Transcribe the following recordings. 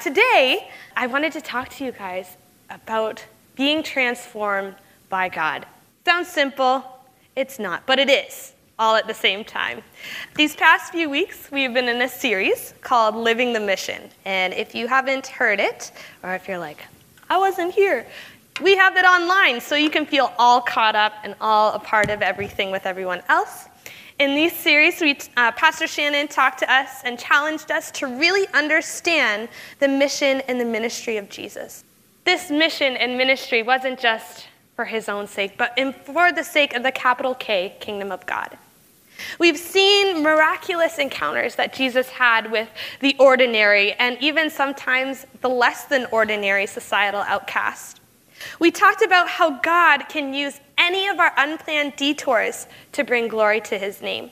Today, I wanted to talk to you guys about being transformed by God. Sounds simple, it's not, but it is, all at the same time. These past few weeks, we've been in a series called Living the Mission. And if you haven't heard it, or if you're like, I wasn't here, we have it online so you can feel all caught up and all a part of everything with everyone else. In these series, we, uh, Pastor Shannon talked to us and challenged us to really understand the mission and the ministry of Jesus. This mission and ministry wasn't just for his own sake, but in, for the sake of the capital K, kingdom of God. We've seen miraculous encounters that Jesus had with the ordinary and even sometimes the less than ordinary societal outcast. We talked about how God can use any of our unplanned detours to bring glory to his name.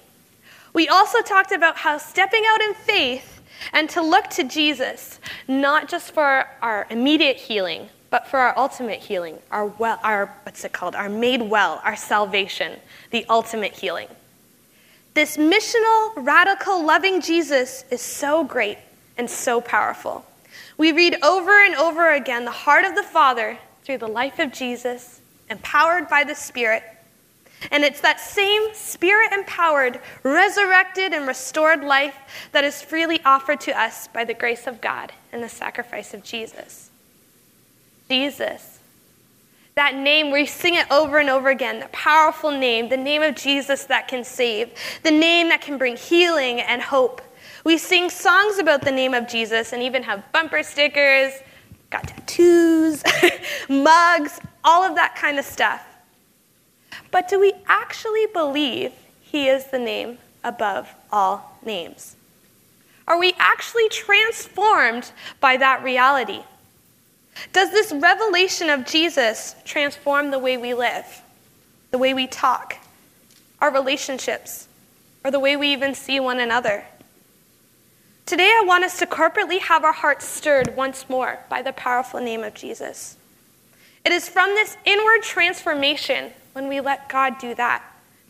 We also talked about how stepping out in faith and to look to Jesus, not just for our immediate healing, but for our ultimate healing, our well, our what's it called? Our made well, our salvation, the ultimate healing. This missional, radical, loving Jesus is so great and so powerful. We read over and over again the heart of the Father through the life of Jesus, empowered by the Spirit. And it's that same spirit empowered, resurrected, and restored life that is freely offered to us by the grace of God and the sacrifice of Jesus. Jesus. That name, we sing it over and over again, the powerful name, the name of Jesus that can save, the name that can bring healing and hope. We sing songs about the name of Jesus and even have bumper stickers got tattoos, mugs, all of that kind of stuff. But do we actually believe he is the name above all names? Are we actually transformed by that reality? Does this revelation of Jesus transform the way we live, the way we talk, our relationships, or the way we even see one another? Today, I want us to corporately have our hearts stirred once more by the powerful name of Jesus. It is from this inward transformation, when we let God do that,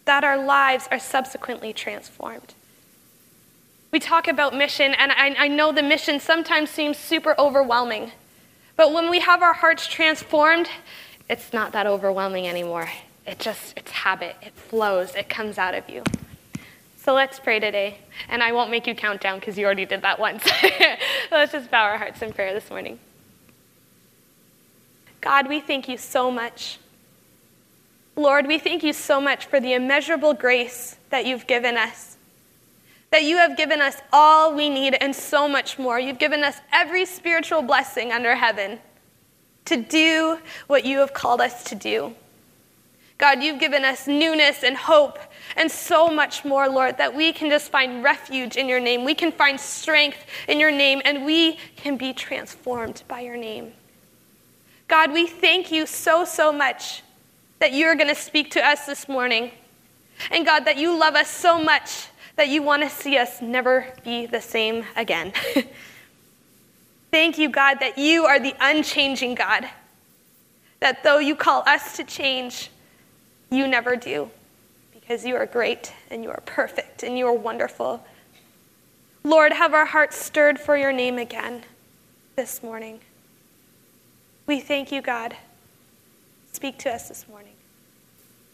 that our lives are subsequently transformed. We talk about mission, and I, I, know the mission sometimes seems super overwhelming. But when we have our hearts transformed, it's not that overwhelming anymore. It just, it's habit, it flows, it comes out of you. So let's pray today. And I won't make you count down because you already did that once. let's just bow our hearts in prayer this morning. God, we thank you so much. Lord, we thank you so much for the immeasurable grace that you've given us. That you have given us all we need and so much more. You've given us every spiritual blessing under heaven to do what you have called us to do. God, you've given us newness and hope and so much more, Lord, that we can just find refuge in your name. We can find strength in your name, and we can be transformed by your name. God, we thank you so, so much that you're going to speak to us this morning. And God, that you love us so much that you want to see us never be the same again. Thank you, God, that you are the unchanging God. That though you call us to change, you never do because you are great and you are perfect and you are wonderful. Lord, have our hearts stirred for your name again this morning. We thank you, God. Speak to us this morning.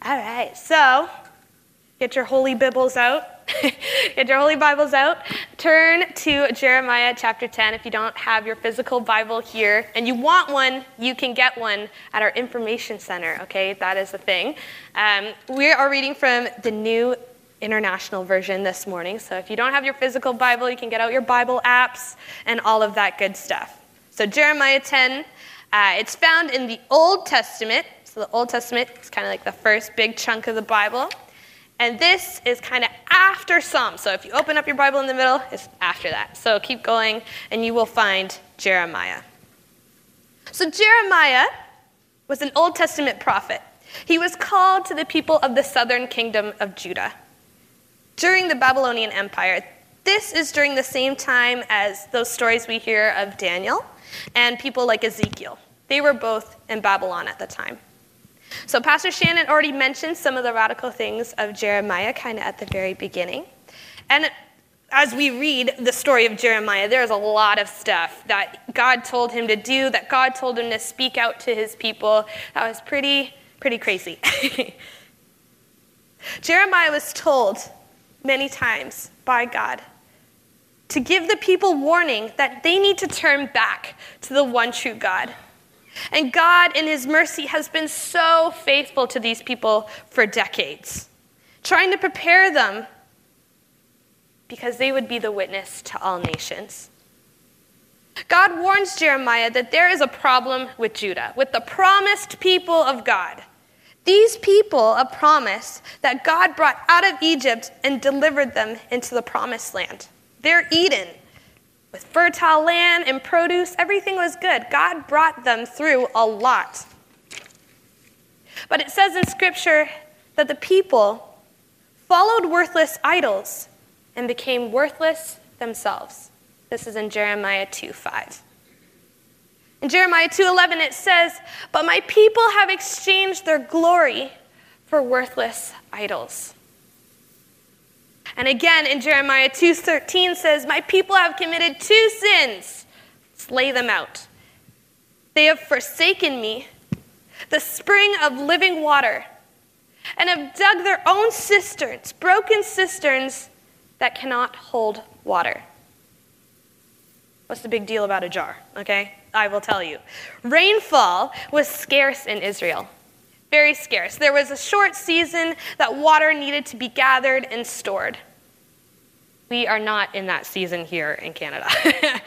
All right, so get your holy Bibles out. Get your Holy Bibles out. Turn to Jeremiah chapter 10. If you don't have your physical Bible here and you want one, you can get one at our information center, okay? That is the thing. Um, we are reading from the New International Version this morning. So if you don't have your physical Bible, you can get out your Bible apps and all of that good stuff. So, Jeremiah 10, uh, it's found in the Old Testament. So, the Old Testament is kind of like the first big chunk of the Bible. And this is kind of after Psalm. So if you open up your Bible in the middle, it's after that. So keep going, and you will find Jeremiah. So Jeremiah was an Old Testament prophet. He was called to the people of the southern kingdom of Judah. During the Babylonian Empire, this is during the same time as those stories we hear of Daniel and people like Ezekiel. They were both in Babylon at the time. So, Pastor Shannon already mentioned some of the radical things of Jeremiah kind of at the very beginning. And as we read the story of Jeremiah, there's a lot of stuff that God told him to do, that God told him to speak out to his people. That was pretty, pretty crazy. Jeremiah was told many times by God to give the people warning that they need to turn back to the one true God. And God, in His mercy, has been so faithful to these people for decades, trying to prepare them because they would be the witness to all nations. God warns Jeremiah that there is a problem with Judah, with the promised people of God. These people a promise that God brought out of Egypt and delivered them into the promised land. They're Eden. With fertile land and produce, everything was good. God brought them through a lot. But it says in Scripture that the people followed worthless idols and became worthless themselves. This is in Jeremiah 2 5. In Jeremiah 2:11 it says, "But my people have exchanged their glory for worthless idols." And again in Jeremiah 2:13 says, "My people have committed two sins. Slay them out. They have forsaken me, the spring of living water, and have dug their own cisterns, broken cisterns that cannot hold water." What's the big deal about a jar? Okay? I will tell you. Rainfall was scarce in Israel. Very scarce. There was a short season that water needed to be gathered and stored. We are not in that season here in Canada.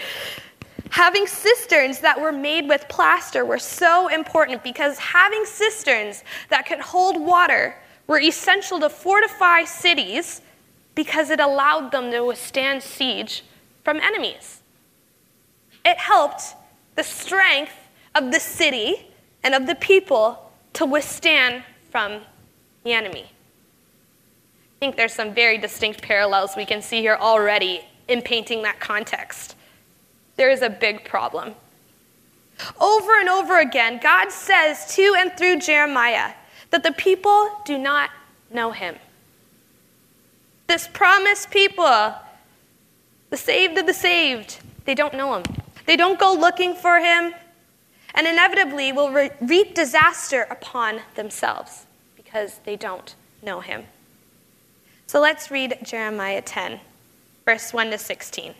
having cisterns that were made with plaster were so important because having cisterns that could hold water were essential to fortify cities because it allowed them to withstand siege from enemies. It helped the strength of the city and of the people to withstand from the enemy. I think there's some very distinct parallels we can see here already in painting that context. There is a big problem. Over and over again, God says to and through Jeremiah that the people do not know him. This promised people, the saved of the saved, they don't know him. They don't go looking for him, and inevitably will re- reap disaster upon themselves because they don't know him. So let's read Jeremiah 10, verse 1 to 16.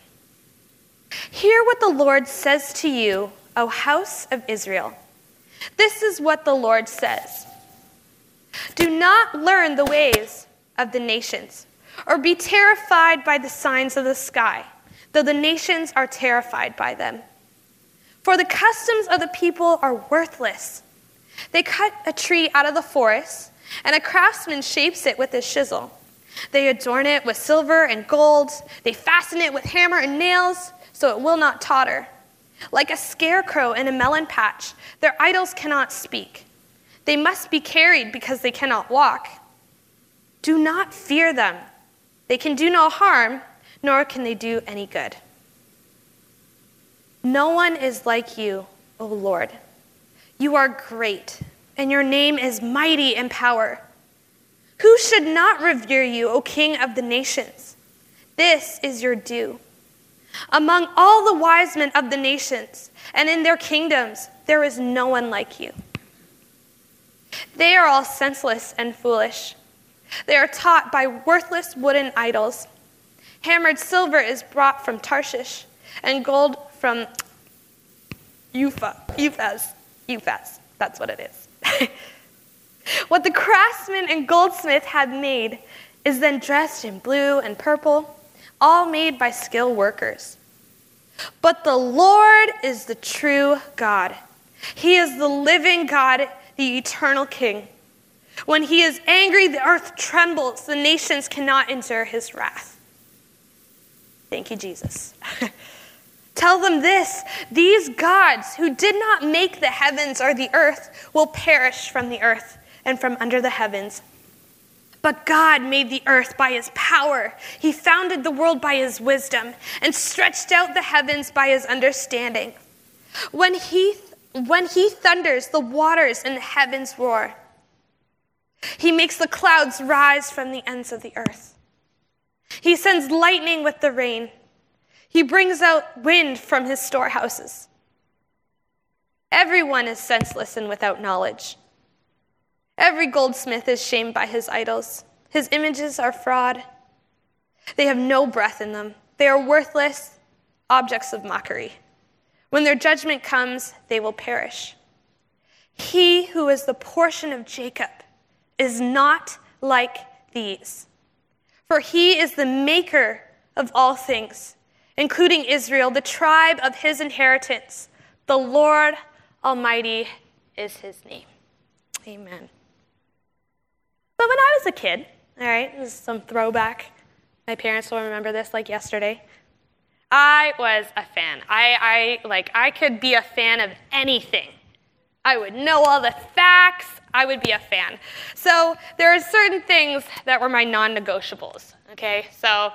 Hear what the Lord says to you, O house of Israel. This is what the Lord says Do not learn the ways of the nations, or be terrified by the signs of the sky though the nations are terrified by them. For the customs of the people are worthless. They cut a tree out of the forest, and a craftsman shapes it with his chisel. They adorn it with silver and gold. They fasten it with hammer and nails, so it will not totter. Like a scarecrow in a melon patch, their idols cannot speak. They must be carried because they cannot walk. Do not fear them. They can do no harm, nor can they do any good. No one is like you, O Lord. You are great, and your name is mighty in power. Who should not revere you, O King of the nations? This is your due. Among all the wise men of the nations and in their kingdoms, there is no one like you. They are all senseless and foolish. They are taught by worthless wooden idols. Hammered silver is brought from Tarshish, and gold from Uphaz. Uphaz. That's what it is. what the craftsman and goldsmith had made is then dressed in blue and purple, all made by skilled workers. But the Lord is the true God. He is the living God, the eternal King. When he is angry, the earth trembles, the nations cannot endure his wrath. Thank you, Jesus. Tell them this these gods who did not make the heavens or the earth will perish from the earth and from under the heavens. But God made the earth by his power. He founded the world by his wisdom and stretched out the heavens by his understanding. When he, when he thunders, the waters in the heavens roar. He makes the clouds rise from the ends of the earth. He sends lightning with the rain. He brings out wind from his storehouses. Everyone is senseless and without knowledge. Every goldsmith is shamed by his idols. His images are fraud. They have no breath in them. They are worthless objects of mockery. When their judgment comes, they will perish. He who is the portion of Jacob is not like these. For he is the maker of all things, including Israel, the tribe of his inheritance. The Lord Almighty is his name. Amen. But when I was a kid, all right, this is some throwback. My parents will remember this like yesterday. I was a fan. I, I like I could be a fan of anything. I would know all the facts. I would be a fan. So there are certain things that were my non-negotiables. Okay, so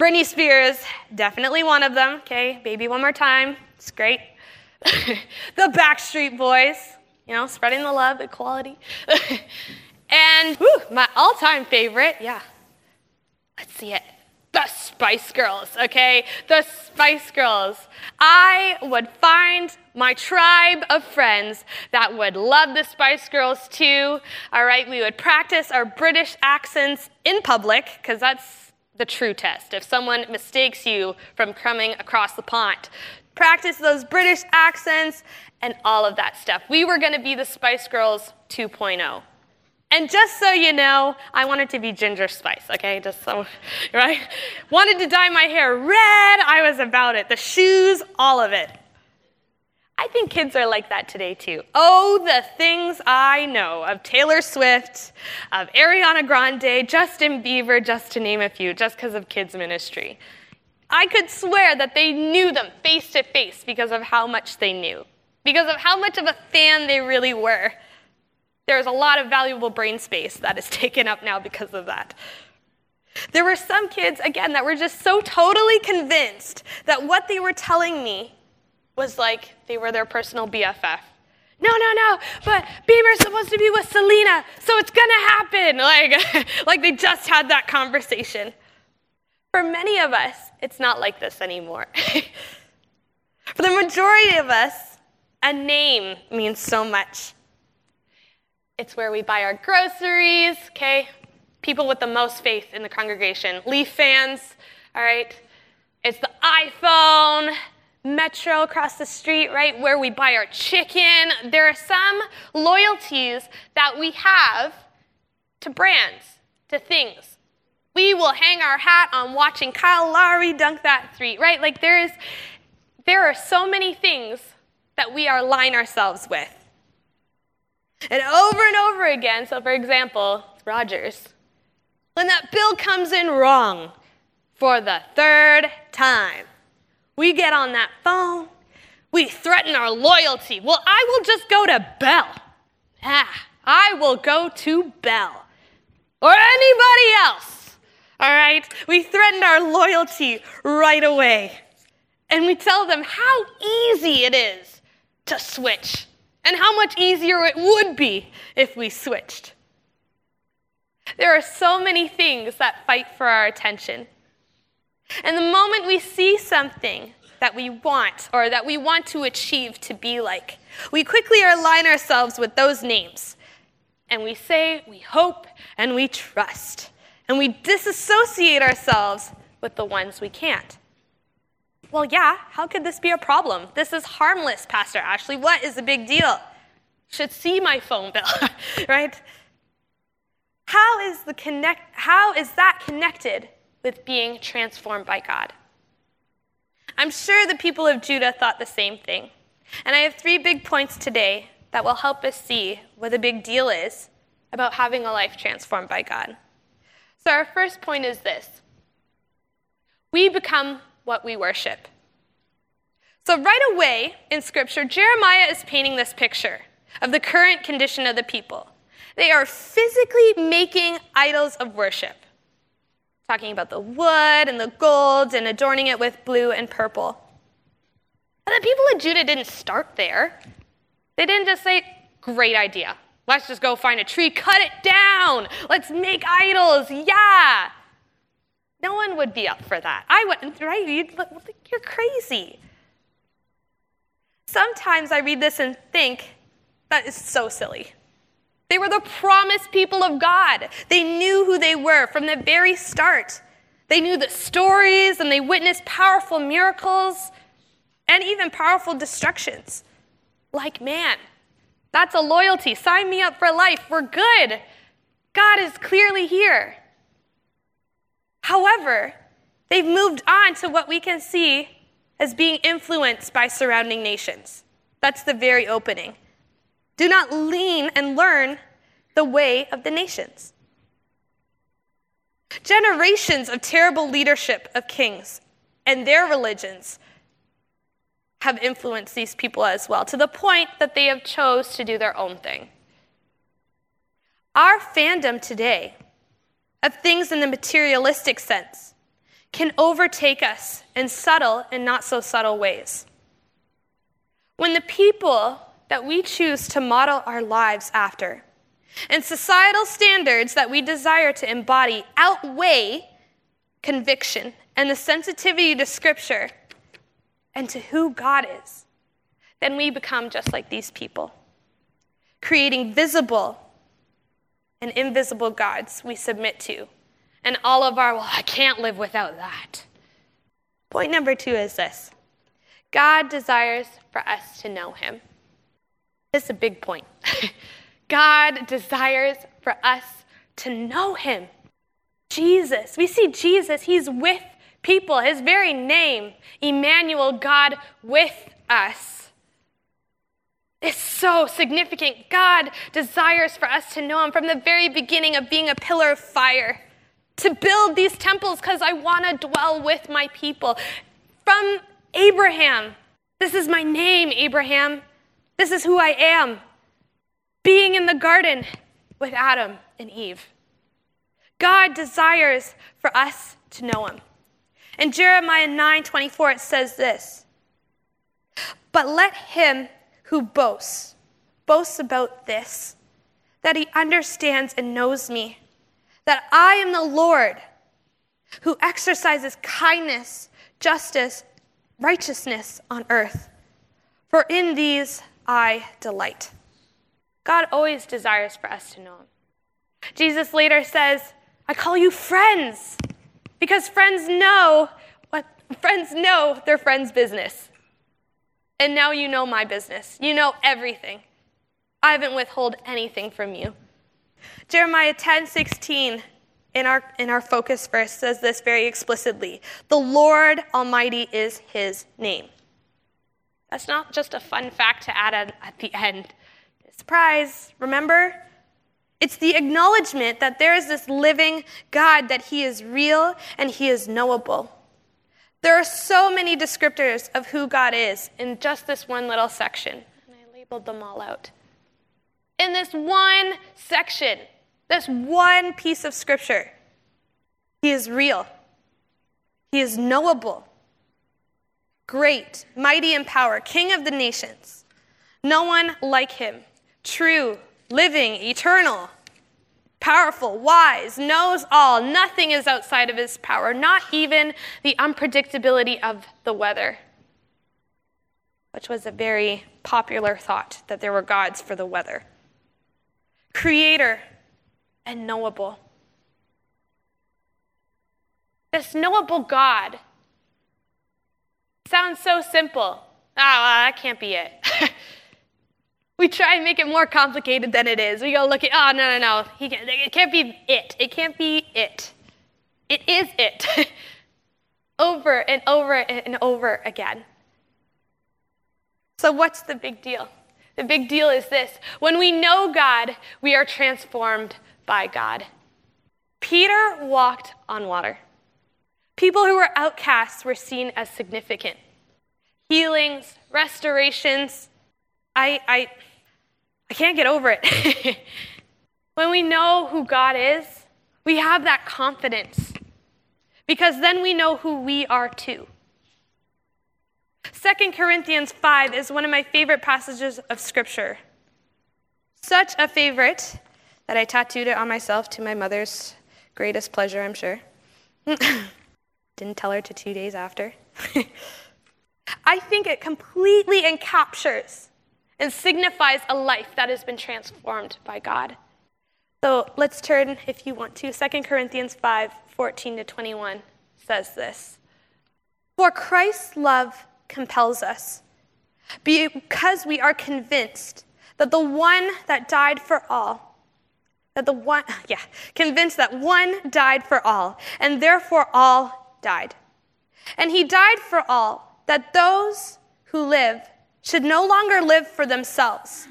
Britney Spears, definitely one of them. Okay, baby one more time. It's great. the Backstreet Boys, you know, spreading the love, equality. And whew, my all time favorite, yeah, let's see it. The Spice Girls, okay? The Spice Girls. I would find my tribe of friends that would love the Spice Girls too. All right, we would practice our British accents in public, because that's the true test. If someone mistakes you from coming across the pond, practice those British accents and all of that stuff. We were going to be the Spice Girls 2.0. And just so you know, I wanted to be Ginger Spice, okay? Just so, right? Wanted to dye my hair red. I was about it. The shoes, all of it. I think kids are like that today too. Oh, the things I know of Taylor Swift, of Ariana Grande, Justin Bieber, just to name a few, just because of kids' ministry. I could swear that they knew them face to face because of how much they knew, because of how much of a fan they really were. There's a lot of valuable brain space that is taken up now because of that. There were some kids, again, that were just so totally convinced that what they were telling me was like they were their personal BFF. No, no, no, but Bieber's supposed to be with Selena, so it's gonna happen. Like, like they just had that conversation. For many of us, it's not like this anymore. For the majority of us, a name means so much. It's where we buy our groceries, okay? People with the most faith in the congregation. Leaf fans, all right? It's the iPhone, Metro across the street, right? Where we buy our chicken. There are some loyalties that we have to brands, to things. We will hang our hat on watching Kyle Lowry dunk that three, right? Like there is, there are so many things that we align ourselves with. And over and over again, so for example, Rogers, when that bill comes in wrong for the third time, we get on that phone, we threaten our loyalty. Well, I will just go to Bell. Ah, I will go to Bell. Or anybody else. All right? We threaten our loyalty right away. And we tell them how easy it is to switch and how much easier it would be if we switched. There are so many things that fight for our attention. And the moment we see something that we want or that we want to achieve to be like, we quickly align ourselves with those names. And we say, we hope, and we trust. And we disassociate ourselves with the ones we can't. Well, yeah, how could this be a problem? This is harmless, Pastor Ashley. What is the big deal? Should see my phone bill, right? How is, the connect, how is that connected with being transformed by God? I'm sure the people of Judah thought the same thing. And I have three big points today that will help us see what the big deal is about having a life transformed by God. So, our first point is this we become what we worship. So, right away in Scripture, Jeremiah is painting this picture of the current condition of the people. They are physically making idols of worship, talking about the wood and the gold and adorning it with blue and purple. And the people of Judah didn't start there. They didn't just say, Great idea. Let's just go find a tree, cut it down. Let's make idols. Yeah. No one would be up for that. I wouldn't, right? You'd, you're crazy. Sometimes I read this and think, that is so silly. They were the promised people of God. They knew who they were from the very start. They knew the stories and they witnessed powerful miracles and even powerful destructions. Like man, that's a loyalty. Sign me up for life. We're good. God is clearly here. However, they've moved on to what we can see as being influenced by surrounding nations. That's the very opening. Do not lean and learn the way of the nations. Generations of terrible leadership of kings and their religions have influenced these people as well, to the point that they have chose to do their own thing. Our fandom today of things in the materialistic sense can overtake us in subtle and not so subtle ways. When the people that we choose to model our lives after and societal standards that we desire to embody outweigh conviction and the sensitivity to Scripture and to who God is, then we become just like these people, creating visible and invisible gods we submit to. And all of our, well, I can't live without that. Point number two is this God desires for us to know Him. This is a big point. God desires for us to know Him. Jesus, we see Jesus, He's with people, His very name, Emmanuel, God with us is so significant. God desires for us to know Him from the very beginning of being a pillar of fire, to build these temples because I want to dwell with my people. From Abraham, this is my name, Abraham. This is who I am. Being in the garden with Adam and Eve. God desires for us to know Him. In Jeremiah 9 24, it says this But let him who boasts, boasts about this, that he understands and knows me, that I am the Lord who exercises kindness, justice, righteousness on earth. For in these I delight. God always desires for us to know him. Jesus later says, I call you friends because friends know what friends know their friends' business. And now you know my business. You know everything. I haven't withheld anything from you. Jeremiah 10 16 in our, in our focus verse says this very explicitly The Lord Almighty is his name. That's not just a fun fact to add at, the end. Surprise, remember? It's the acknowledgement that there is this living God, that he is real and he is knowable. There are so many descriptors of who God is in just this one little section, and I labeled them all out. In this one section, this one piece of scripture, He is real, He is knowable, great, mighty in power, King of the nations. No one like Him, true, living, eternal powerful, wise, knows all. Nothing is outside of his power, not even the unpredictability of the weather, which was a very popular thought that there were gods for the weather. Creator and knowable. This knowable God sounds so simple. Ah, well, that can't be it. We try and make it more complicated than it is. We go look at, oh, no, no, no. He can't, it can't be it. It can't be it. It is it. over and over and over again. So, what's the big deal? The big deal is this when we know God, we are transformed by God. Peter walked on water. People who were outcasts were seen as significant. Healings, restorations. I, I, I can't get over it. when we know who God is, we have that confidence because then we know who we are too. 2 Corinthians 5 is one of my favorite passages of Scripture. Such a favorite that I tattooed it on myself to my mother's greatest pleasure, I'm sure. Didn't tell her to two days after. I think it completely encaptures and signifies a life that has been transformed by God. So let's turn, if you want to, 2 Corinthians 5 14 to 21 says this For Christ's love compels us, because we are convinced that the one that died for all, that the one, yeah, convinced that one died for all, and therefore all died. And he died for all, that those who live should no longer live for themselves,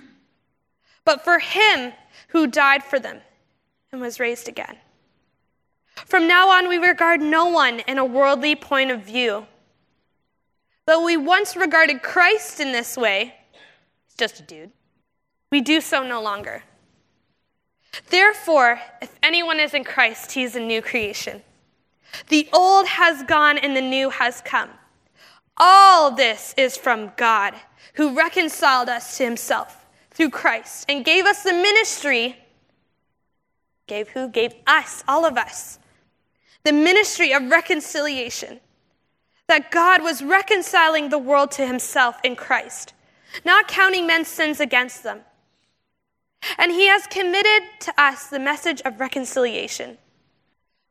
but for him who died for them and was raised again. From now on, we regard no one in a worldly point of view. Though we once regarded Christ in this way, he's just a dude, we do so no longer. Therefore, if anyone is in Christ, he is a new creation. The old has gone and the new has come. All this is from God, who reconciled us to himself through Christ and gave us the ministry. Gave who? Gave us, all of us, the ministry of reconciliation. That God was reconciling the world to himself in Christ, not counting men's sins against them. And he has committed to us the message of reconciliation.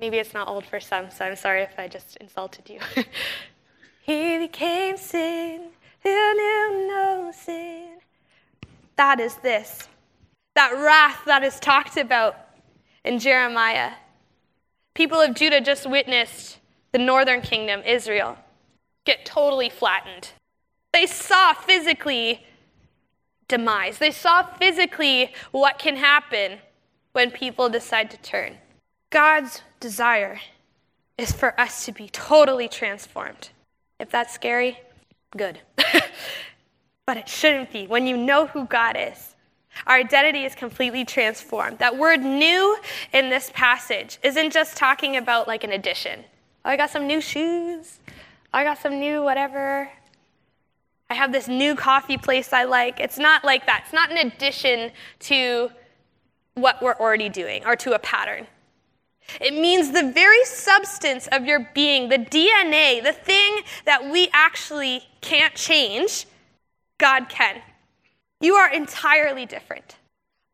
Maybe it's not old for some, so I'm sorry if I just insulted you. he became sin who knew no sin. That is this. That wrath that is talked about in Jeremiah. People of Judah just witnessed the northern kingdom, Israel, get totally flattened. They saw physically demise. They saw physically what can happen when people decide to turn. God's desire is for us to be totally transformed. If that's scary, good. but it shouldn't be. When you know who God is, our identity is completely transformed. That word new in this passage isn't just talking about like an addition. Oh, I got some new shoes. I got some new whatever. I have this new coffee place I like. It's not like that. It's not an addition to what we're already doing or to a pattern. It means the very substance of your being, the DNA, the thing that we actually can't change, God can. You are entirely different.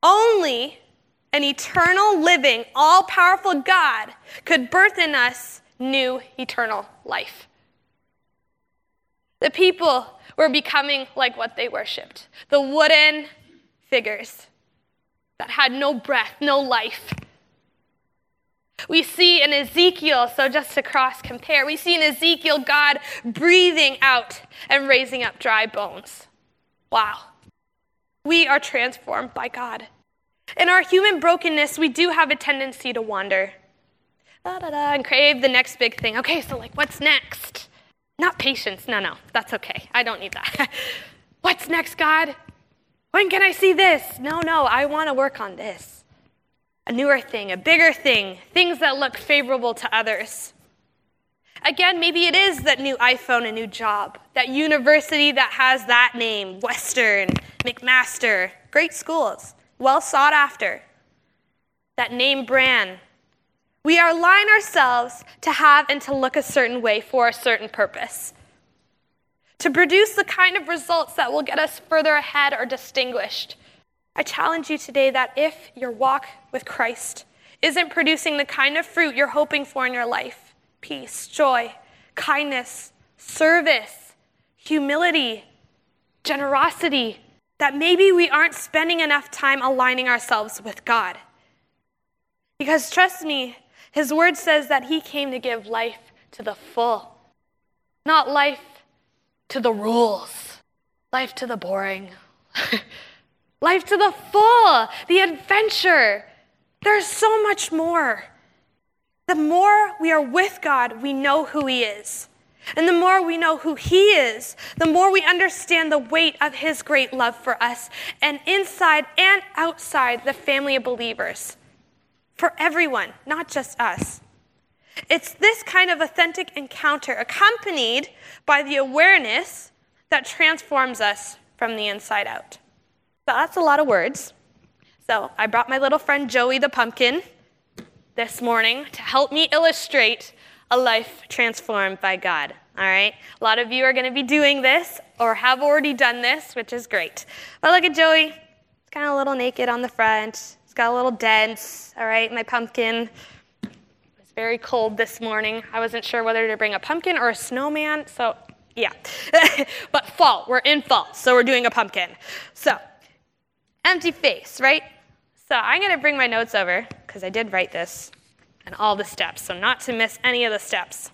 Only an eternal, living, all powerful God could birth in us new eternal life. The people were becoming like what they worshiped the wooden figures that had no breath, no life. We see in Ezekiel, so just to cross compare, we see in Ezekiel God breathing out and raising up dry bones. Wow. We are transformed by God. In our human brokenness, we do have a tendency to wander and crave the next big thing. Okay, so like, what's next? Not patience. No, no, that's okay. I don't need that. what's next, God? When can I see this? No, no, I want to work on this. A newer thing, a bigger thing, things that look favorable to others. Again, maybe it is that new iPhone, a new job, that university that has that name, Western, McMaster, great schools, well sought after. That name brand. We align ourselves to have and to look a certain way for a certain purpose to produce the kind of results that will get us further ahead or distinguished. I challenge you today that if your walk with Christ isn't producing the kind of fruit you're hoping for in your life peace, joy, kindness, service, humility, generosity that maybe we aren't spending enough time aligning ourselves with God. Because trust me, His word says that He came to give life to the full, not life to the rules, life to the boring, life to the full, the adventure. There's so much more. the more we are with God, we know who He is. And the more we know who He is, the more we understand the weight of His great love for us, and inside and outside the family of believers. For everyone, not just us. It's this kind of authentic encounter accompanied by the awareness that transforms us from the inside out. That's a lot of words. So I brought my little friend Joey the pumpkin this morning to help me illustrate a life transformed by God. All right? A lot of you are going to be doing this or have already done this, which is great. But look at Joey. He's kind of a little naked on the front. He's got a little dents. All right? My pumpkin was very cold this morning. I wasn't sure whether to bring a pumpkin or a snowman. So, yeah. but fall. We're in fall. So we're doing a pumpkin. So, empty face, right? So I'm going to bring my notes over because I did write this and all the steps, so not to miss any of the steps.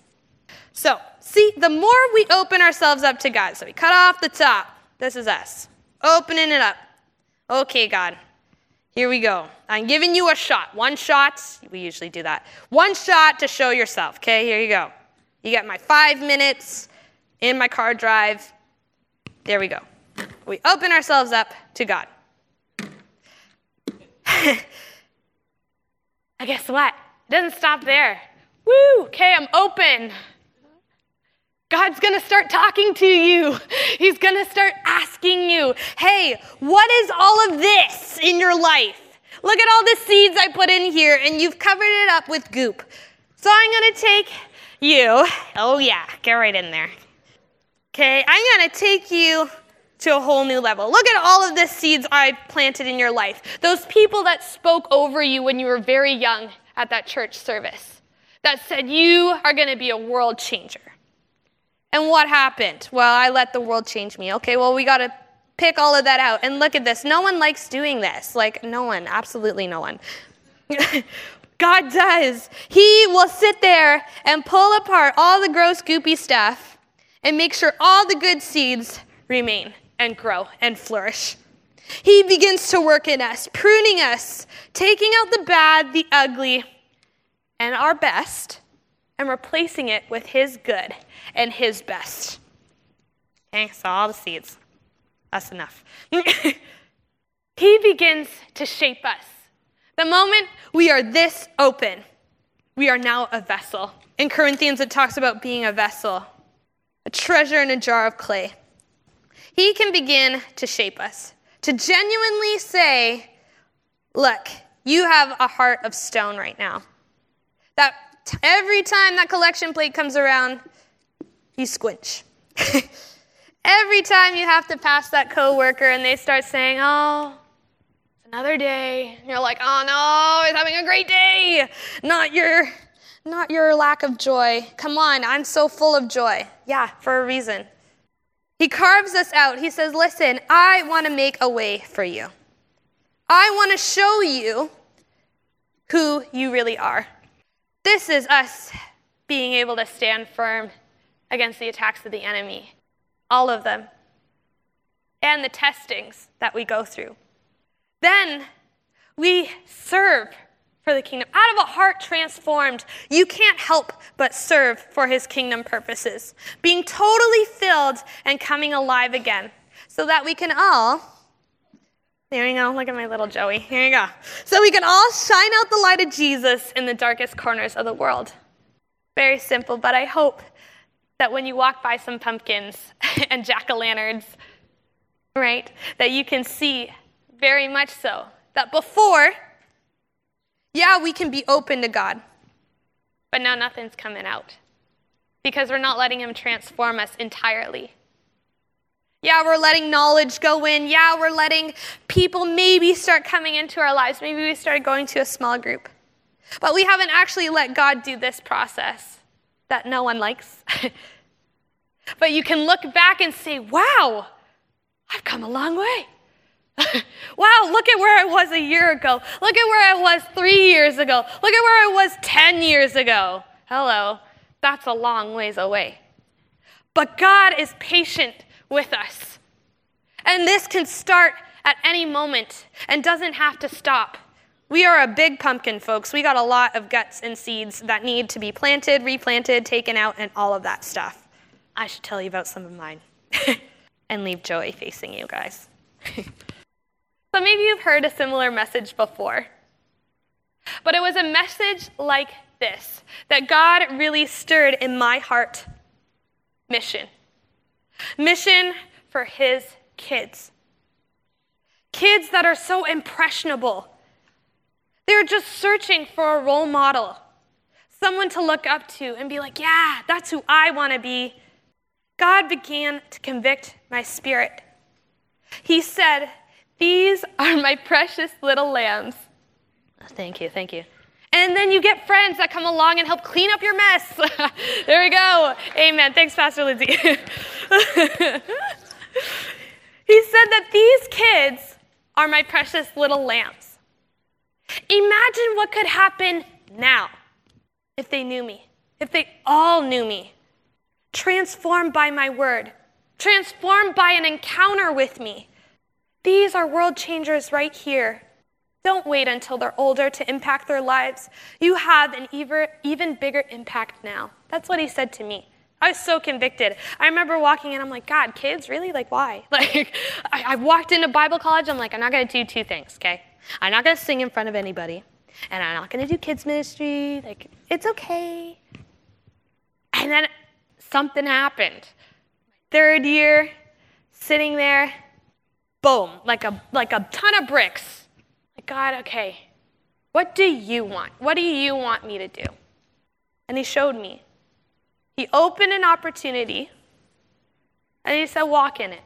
So, see, the more we open ourselves up to God, so we cut off the top. This is us. Opening it up. Okay, God, here we go. I'm giving you a shot. One shot, we usually do that. One shot to show yourself. Okay, here you go. You get my five minutes in my car drive. There we go. We open ourselves up to God. I guess what? It doesn't stop there. Woo, okay, I'm open. God's gonna start talking to you. He's gonna start asking you, hey, what is all of this in your life? Look at all the seeds I put in here, and you've covered it up with goop. So I'm gonna take you, oh yeah, get right in there. Okay, I'm gonna take you to a whole new level. Look at all of the seeds I planted in your life. Those people that spoke over you when you were very young at that church service that said, You are going to be a world changer. And what happened? Well, I let the world change me. Okay, well, we got to pick all of that out. And look at this. No one likes doing this. Like, no one. Absolutely no one. God does. He will sit there and pull apart all the gross, goopy stuff and make sure all the good seeds remain and grow and flourish. He begins to work in us, pruning us, taking out the bad, the ugly, and our best, and replacing it with His good and His best. Okay, so all the seeds. That's enough. he begins to shape us. The moment we are this open, we are now a vessel. In Corinthians, it talks about being a vessel, a treasure in a jar of clay. He can begin to shape us, to genuinely say, Look, you have a heart of stone right now. That every time that collection plate comes around, you squinch. every time you have to pass that coworker and they start saying, "Oh, it's another day," you're like, "Oh no, he's having a great day." Not your, not your lack of joy. Come on, I'm so full of joy. Yeah, for a reason. He carves us out. He says, Listen, I want to make a way for you. I want to show you who you really are. This is us being able to stand firm against the attacks of the enemy, all of them, and the testings that we go through. Then we serve for the kingdom. Out of a heart transformed, you can't help but serve for his kingdom purposes, being totally filled and coming alive again, so that we can all. There you go. Look at my little Joey. Here you go. So we can all shine out the light of Jesus in the darkest corners of the world. Very simple, but I hope that when you walk by some pumpkins and jack o' lanterns, right, that you can see very much so that before yeah, we can be open to God, but now nothing's coming out because we're not letting Him transform us entirely. Yeah, we're letting knowledge go in. Yeah, we're letting people maybe start coming into our lives. Maybe we started going to a small group. But we haven't actually let God do this process that no one likes. but you can look back and say, wow, I've come a long way. wow, look at where I was a year ago. Look at where I was three years ago. Look at where I was 10 years ago. Hello, that's a long ways away. But God is patient with us. And this can start at any moment and doesn't have to stop We are a big pumpkin, folks. We got a lot of guts and seeds that need to be planted, replanted, taken out, and all of that stuff. I should tell you about some of mine and leave Joey facing you guys. so maybe you've heard a similar message before. But it was a message like this that God really stirred in my heart mission. Mission for his kids. Kids that are so impressionable. They're just searching for a role model, someone to look up to and be like, yeah, that's who I want to be. God began to convict my spirit. He said, These are my precious little lambs. Thank you, thank you. And then you get friends that come along and help clean up your mess. there we go. Amen. Thanks, Pastor Lindsay. he said that these kids are my precious little lambs. Imagine what could happen now if they knew me, if they all knew me. Transformed by my word, transformed by an encounter with me. These are world changers right here don't wait until they're older to impact their lives. You have an even bigger impact now. That's what he said to me. I was so convicted. I remember walking in, I'm like, God, kids, really? Like, why? Like, I, I walked into Bible college, I'm like, I'm not gonna do two things, okay? I'm not gonna sing in front of anybody, and I'm not gonna do kids' ministry. Like, it's okay. And then something happened. Third year, sitting there, boom, like a, like a ton of bricks God, okay, what do you want? What do you want me to do? And he showed me. He opened an opportunity and he said, Walk in it.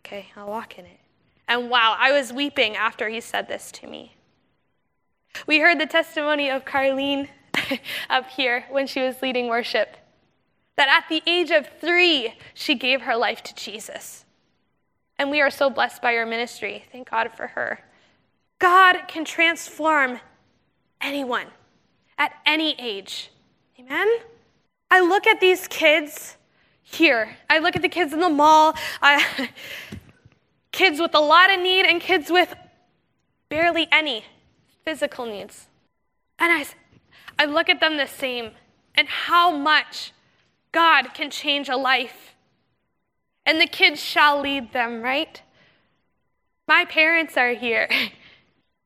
Okay, I'll walk in it. And wow, I was weeping after he said this to me. We heard the testimony of Carlene up here when she was leading worship that at the age of three, she gave her life to Jesus. And we are so blessed by your ministry. Thank God for her. God can transform anyone at any age. Amen? I look at these kids here. I look at the kids in the mall, I, kids with a lot of need and kids with barely any physical needs. And I, I look at them the same and how much God can change a life. And the kids shall lead them, right? My parents are here.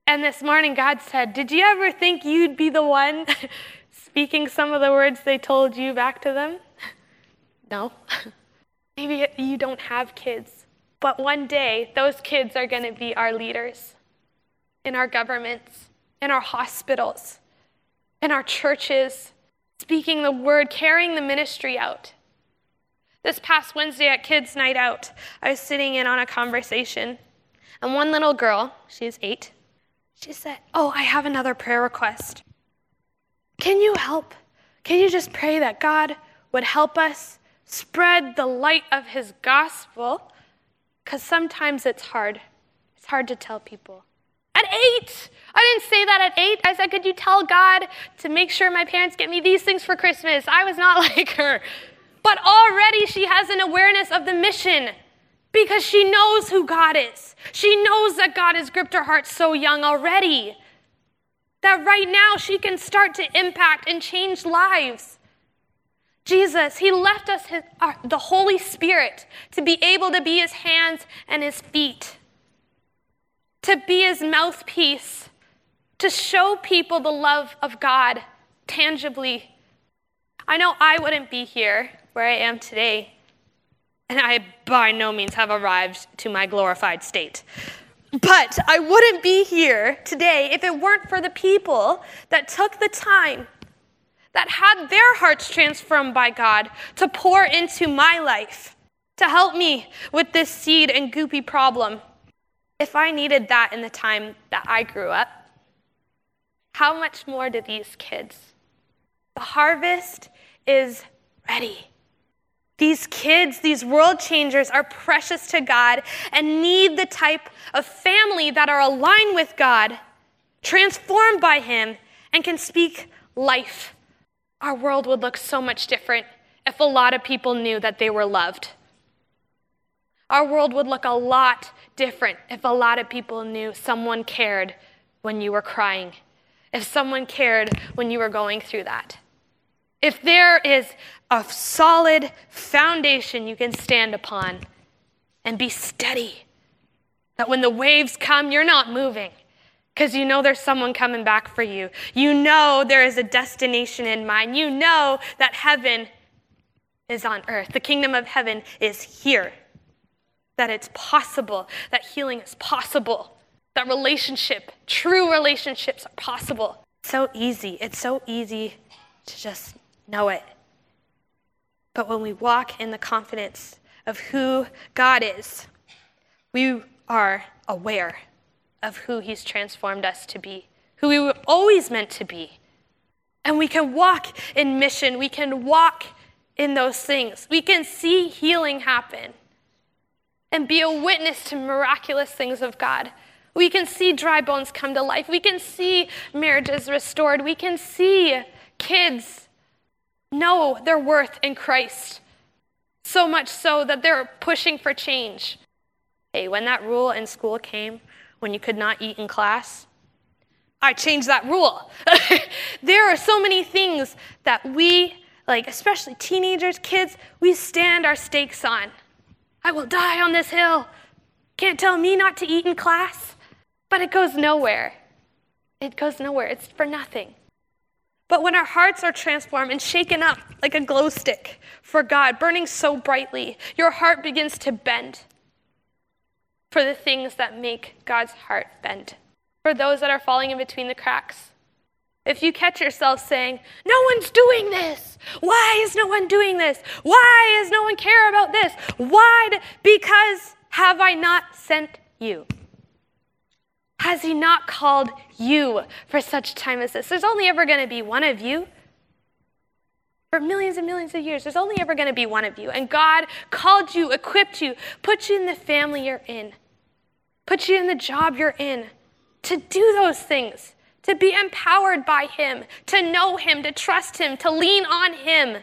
And this morning, God said, Did you ever think you'd be the one speaking some of the words they told you back to them? No. Maybe you don't have kids, but one day those kids are going to be our leaders in our governments, in our hospitals, in our churches, speaking the word, carrying the ministry out. This past Wednesday at Kids Night Out, I was sitting in on a conversation, and one little girl, she's eight, she said, Oh, I have another prayer request. Can you help? Can you just pray that God would help us spread the light of His gospel? Because sometimes it's hard. It's hard to tell people. At eight! I didn't say that at eight. I said, Could you tell God to make sure my parents get me these things for Christmas? I was not like her. But already she has an awareness of the mission because she knows who God is. She knows that God has gripped her heart so young already. That right now she can start to impact and change lives. Jesus, He left us his, the Holy Spirit to be able to be His hands and His feet, to be His mouthpiece, to show people the love of God tangibly. I know I wouldn't be here where I am today and I by no means have arrived to my glorified state. But I wouldn't be here today if it weren't for the people that took the time, that had their hearts transformed by God to pour into my life, to help me with this seed and goopy problem. If I needed that in the time that I grew up, how much more do these kids? The harvest is ready. These kids, these world changers, are precious to God and need the type of family that are aligned with God, transformed by Him, and can speak life. Our world would look so much different if a lot of people knew that they were loved. Our world would look a lot different if a lot of people knew someone cared when you were crying, if someone cared when you were going through that, if there is a solid foundation you can stand upon and be steady, that when the waves come, you're not moving because you know there's someone coming back for you. You know there is a destination in mind. You know that heaven is on earth. The kingdom of heaven is here. That it's possible, that healing is possible, that relationship, true relationships are possible. So easy. It's so easy to just know it. But when we walk in the confidence of who God is, we are aware of who He's transformed us to be, who we were always meant to be. And we can walk in mission, we can walk in those things, we can see healing happen and be a witness to miraculous things of God. We can see dry bones come to life. We can see marriages restored. We can see kids know their worth in Christ. So much so that they're pushing for change. Hey, when that rule in school came, when you could not eat in class, I changed that rule. there are so many things that we, like especially teenagers, kids, we stand our stakes on. I will die on this hill. Can't tell me not to eat in class. But it goes nowhere. It goes nowhere. It's for nothing. But when our hearts are transformed and shaken up like a glow stick for God, burning so brightly, your heart begins to bend for the things that make God's heart bend. For those that are falling in between the cracks. If you catch yourself saying, No one's doing this. Why is no one doing this? Why does no one care about this? Why? Because have I not sent you? Has he not called you for such time as this? There's only ever going to be one of you. For millions and millions of years, there's only ever going to be one of you. And God called you, equipped you, put you in the family you're in, put you in the job you're in to do those things, to be empowered by Him, to know Him, to trust Him, to lean on Him,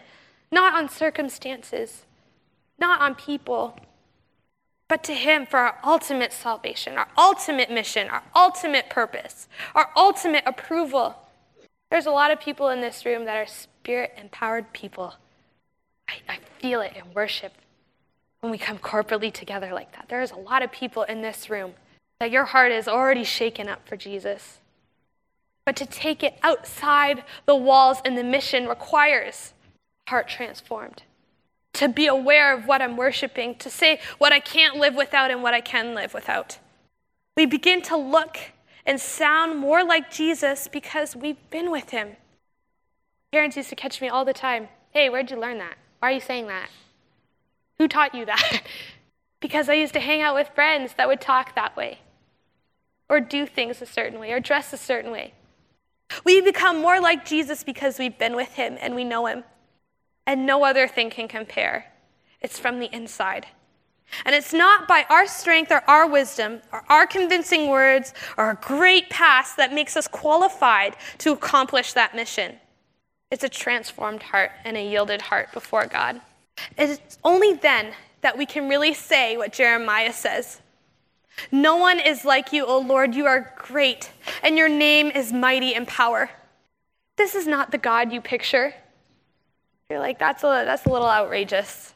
not on circumstances, not on people but to Him for our ultimate salvation, our ultimate mission, our ultimate purpose, our ultimate approval. There's a lot of people in this room that are spirit empowered people. I, I, feel it in worship when we come corporately together like that. There's a lot of people in this room that your heart is already shaken up for Jesus. But to take it outside the walls and the mission requires heart transformed to be aware of what I'm worshiping, to say what I can't live without and what I can live without. We begin to look and sound more like Jesus because we've been with him. Parents used to catch me all the time. Hey, where'd you learn that? Why are you saying that? Who taught you that? because I used to hang out with friends that would talk that way, or do things a certain way, or dress a certain way. We become more like Jesus because we've been with him and we know him and no other thing can compare. It's from the inside. And it's not by our strength or our wisdom or our convincing words or our great past that makes us qualified to accomplish that mission. It's a transformed heart and a yielded heart before God. It's only then that we can really say what Jeremiah says No one is like you, O Lord. You are great, and your name is mighty in power. This is not the God you picture. You're like, that's a, that's a little outrageous.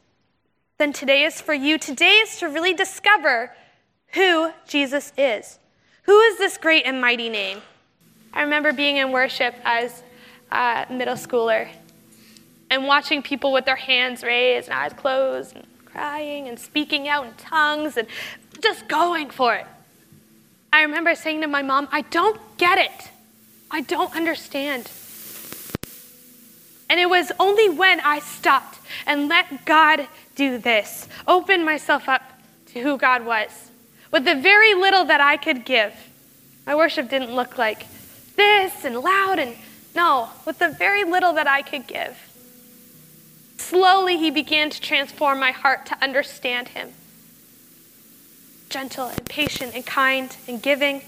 Then today is for you. Today is to really discover who Jesus is. Who is this great and mighty name? I remember being in worship as a middle schooler and watching people with their hands raised and eyes closed and crying and speaking out in tongues and just going for it. I remember saying to my mom, I don't get it. I don't understand. And it was only when I stopped and let God do this, opened myself up to who God was, with the very little that I could give. My worship didn't look like this and loud and no, with the very little that I could give. Slowly, He began to transform my heart to understand Him. Gentle and patient and kind and giving.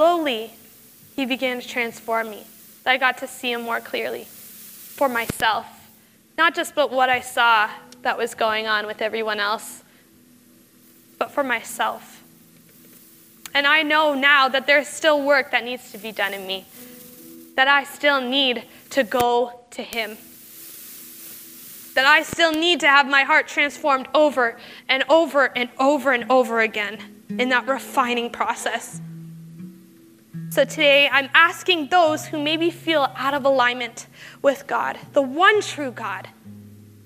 Slowly, he began to transform me. That I got to see him more clearly for myself. Not just but what I saw that was going on with everyone else, but for myself. And I know now that there's still work that needs to be done in me, that I still need to go to Him. That I still need to have my heart transformed over and over and over and over again in that refining process. So today, I'm asking those who maybe feel out of alignment with God, the one true God,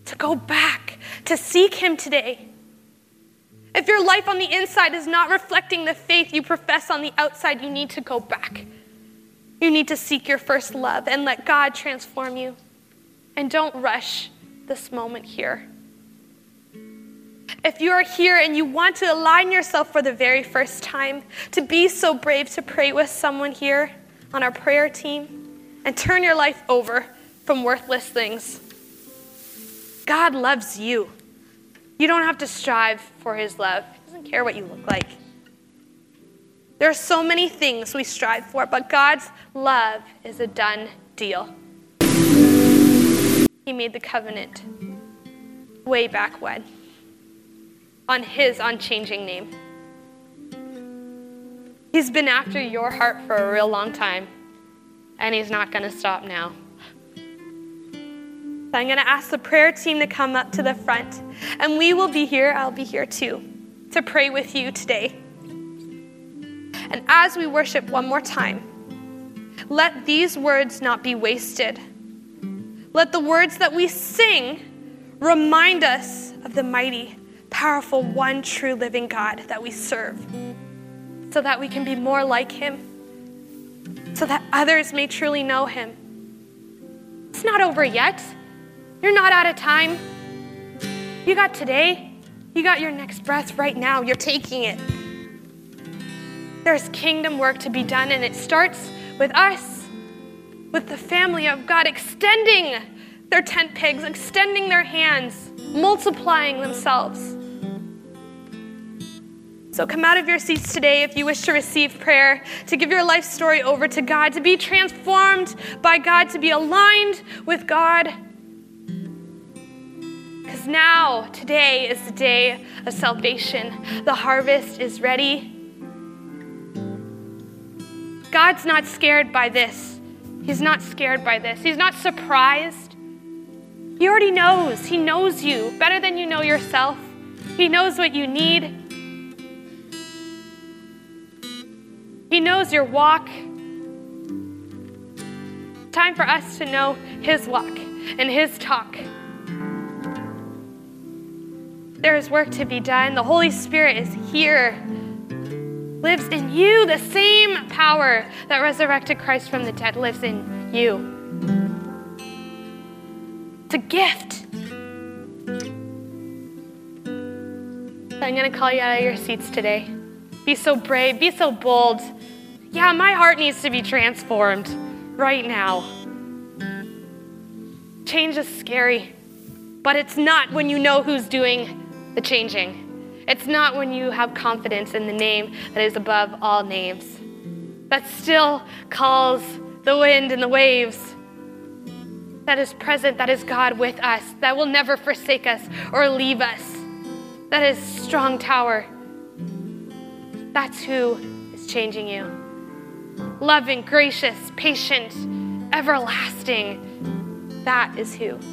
to go back, to seek Him today. If your life on the inside is not reflecting the faith you profess on the outside, you need to go back. You need to seek your first love and let God transform you. And don't rush this moment here. If you are here and you want to align yourself for the very first time, to be so brave to pray with someone here on our prayer team and turn your life over from worthless things, God loves you. You don't have to strive for his love, he doesn't care what you look like. There are so many things we strive for, but God's love is a done deal. He made the covenant way back when on his unchanging name. He's been after your heart for a real long time, and he's not going to stop now. So I'm going to ask the prayer team to come up to the front, and we will be here, I'll be here too, to pray with you today. And as we worship one more time, let these words not be wasted. Let the words that we sing remind us of the mighty powerful, one true living God that we serve, so that we can be more like Him, so that others may truly know Him. It's not over yet. You're not out of time. You got today, you got your next breath right now. You're taking it. There's kingdom work to be done, and it starts with us, with the family of God, extending their tent pegs, extending their hands, multiplying themselves. So come out of your seats today if you wish to receive prayer, to give your life story over to God, to be transformed by God, to be aligned with God. Because now, today is the day of salvation. The harvest is ready. God's not scared by this. He's not scared by this. He's not surprised. He already knows. He knows you better than you know yourself. He knows what you need. He knows your walk. Time for us to know His walk and His talk. There is work to be done. The Holy Spirit is here, lives in you. The same power that resurrected Christ from the dead lives in you. It's a gift. I'm going to call you out of your seats today. Be so brave, be so bold. Yeah, my heart needs to be transformed right now. Change is scary, but it's not when you know who's doing the changing. It's not when you have confidence in the name that is above all names. That still calls the wind and the waves. That is present, that is God with us, that will never forsake us or leave us. That is strong tower. That's who is changing you loving, gracious, patient, everlasting. That is who.